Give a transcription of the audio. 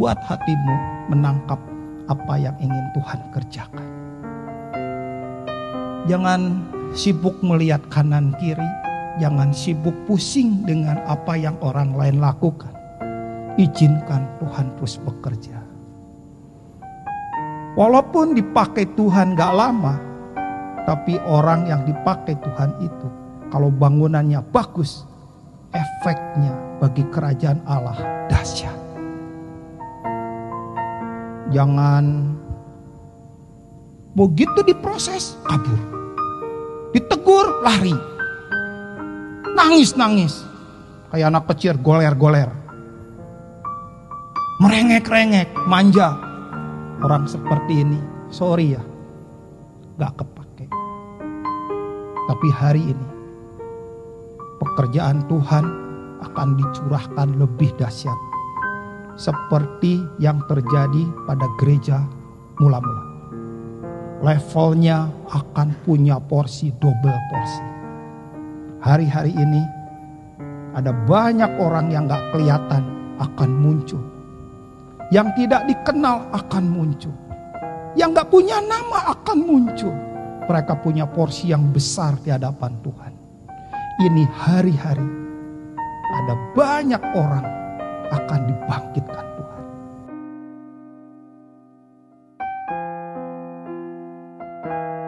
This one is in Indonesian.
buat hatimu menangkap apa yang ingin Tuhan kerjakan. Jangan sibuk melihat kanan kiri, jangan sibuk pusing dengan apa yang orang lain lakukan. Izinkan Tuhan terus bekerja. Walaupun dipakai Tuhan gak lama, tapi orang yang dipakai Tuhan itu, kalau bangunannya bagus, efeknya bagi kerajaan Allah dahsyat. Jangan begitu diproses kabur. Ditegur lari. Nangis-nangis. Kayak anak kecil goler-goler. Merengek-rengek, manja. Orang seperti ini, sorry ya, gak kepake. Tapi hari ini, pekerjaan Tuhan akan dicurahkan lebih dahsyat. Seperti yang terjadi pada gereja mula-mula. Levelnya akan punya porsi double porsi. Hari-hari ini ada banyak orang yang gak kelihatan akan muncul yang tidak dikenal akan muncul. Yang gak punya nama akan muncul. Mereka punya porsi yang besar di hadapan Tuhan. Ini hari-hari ada banyak orang akan dibangkitkan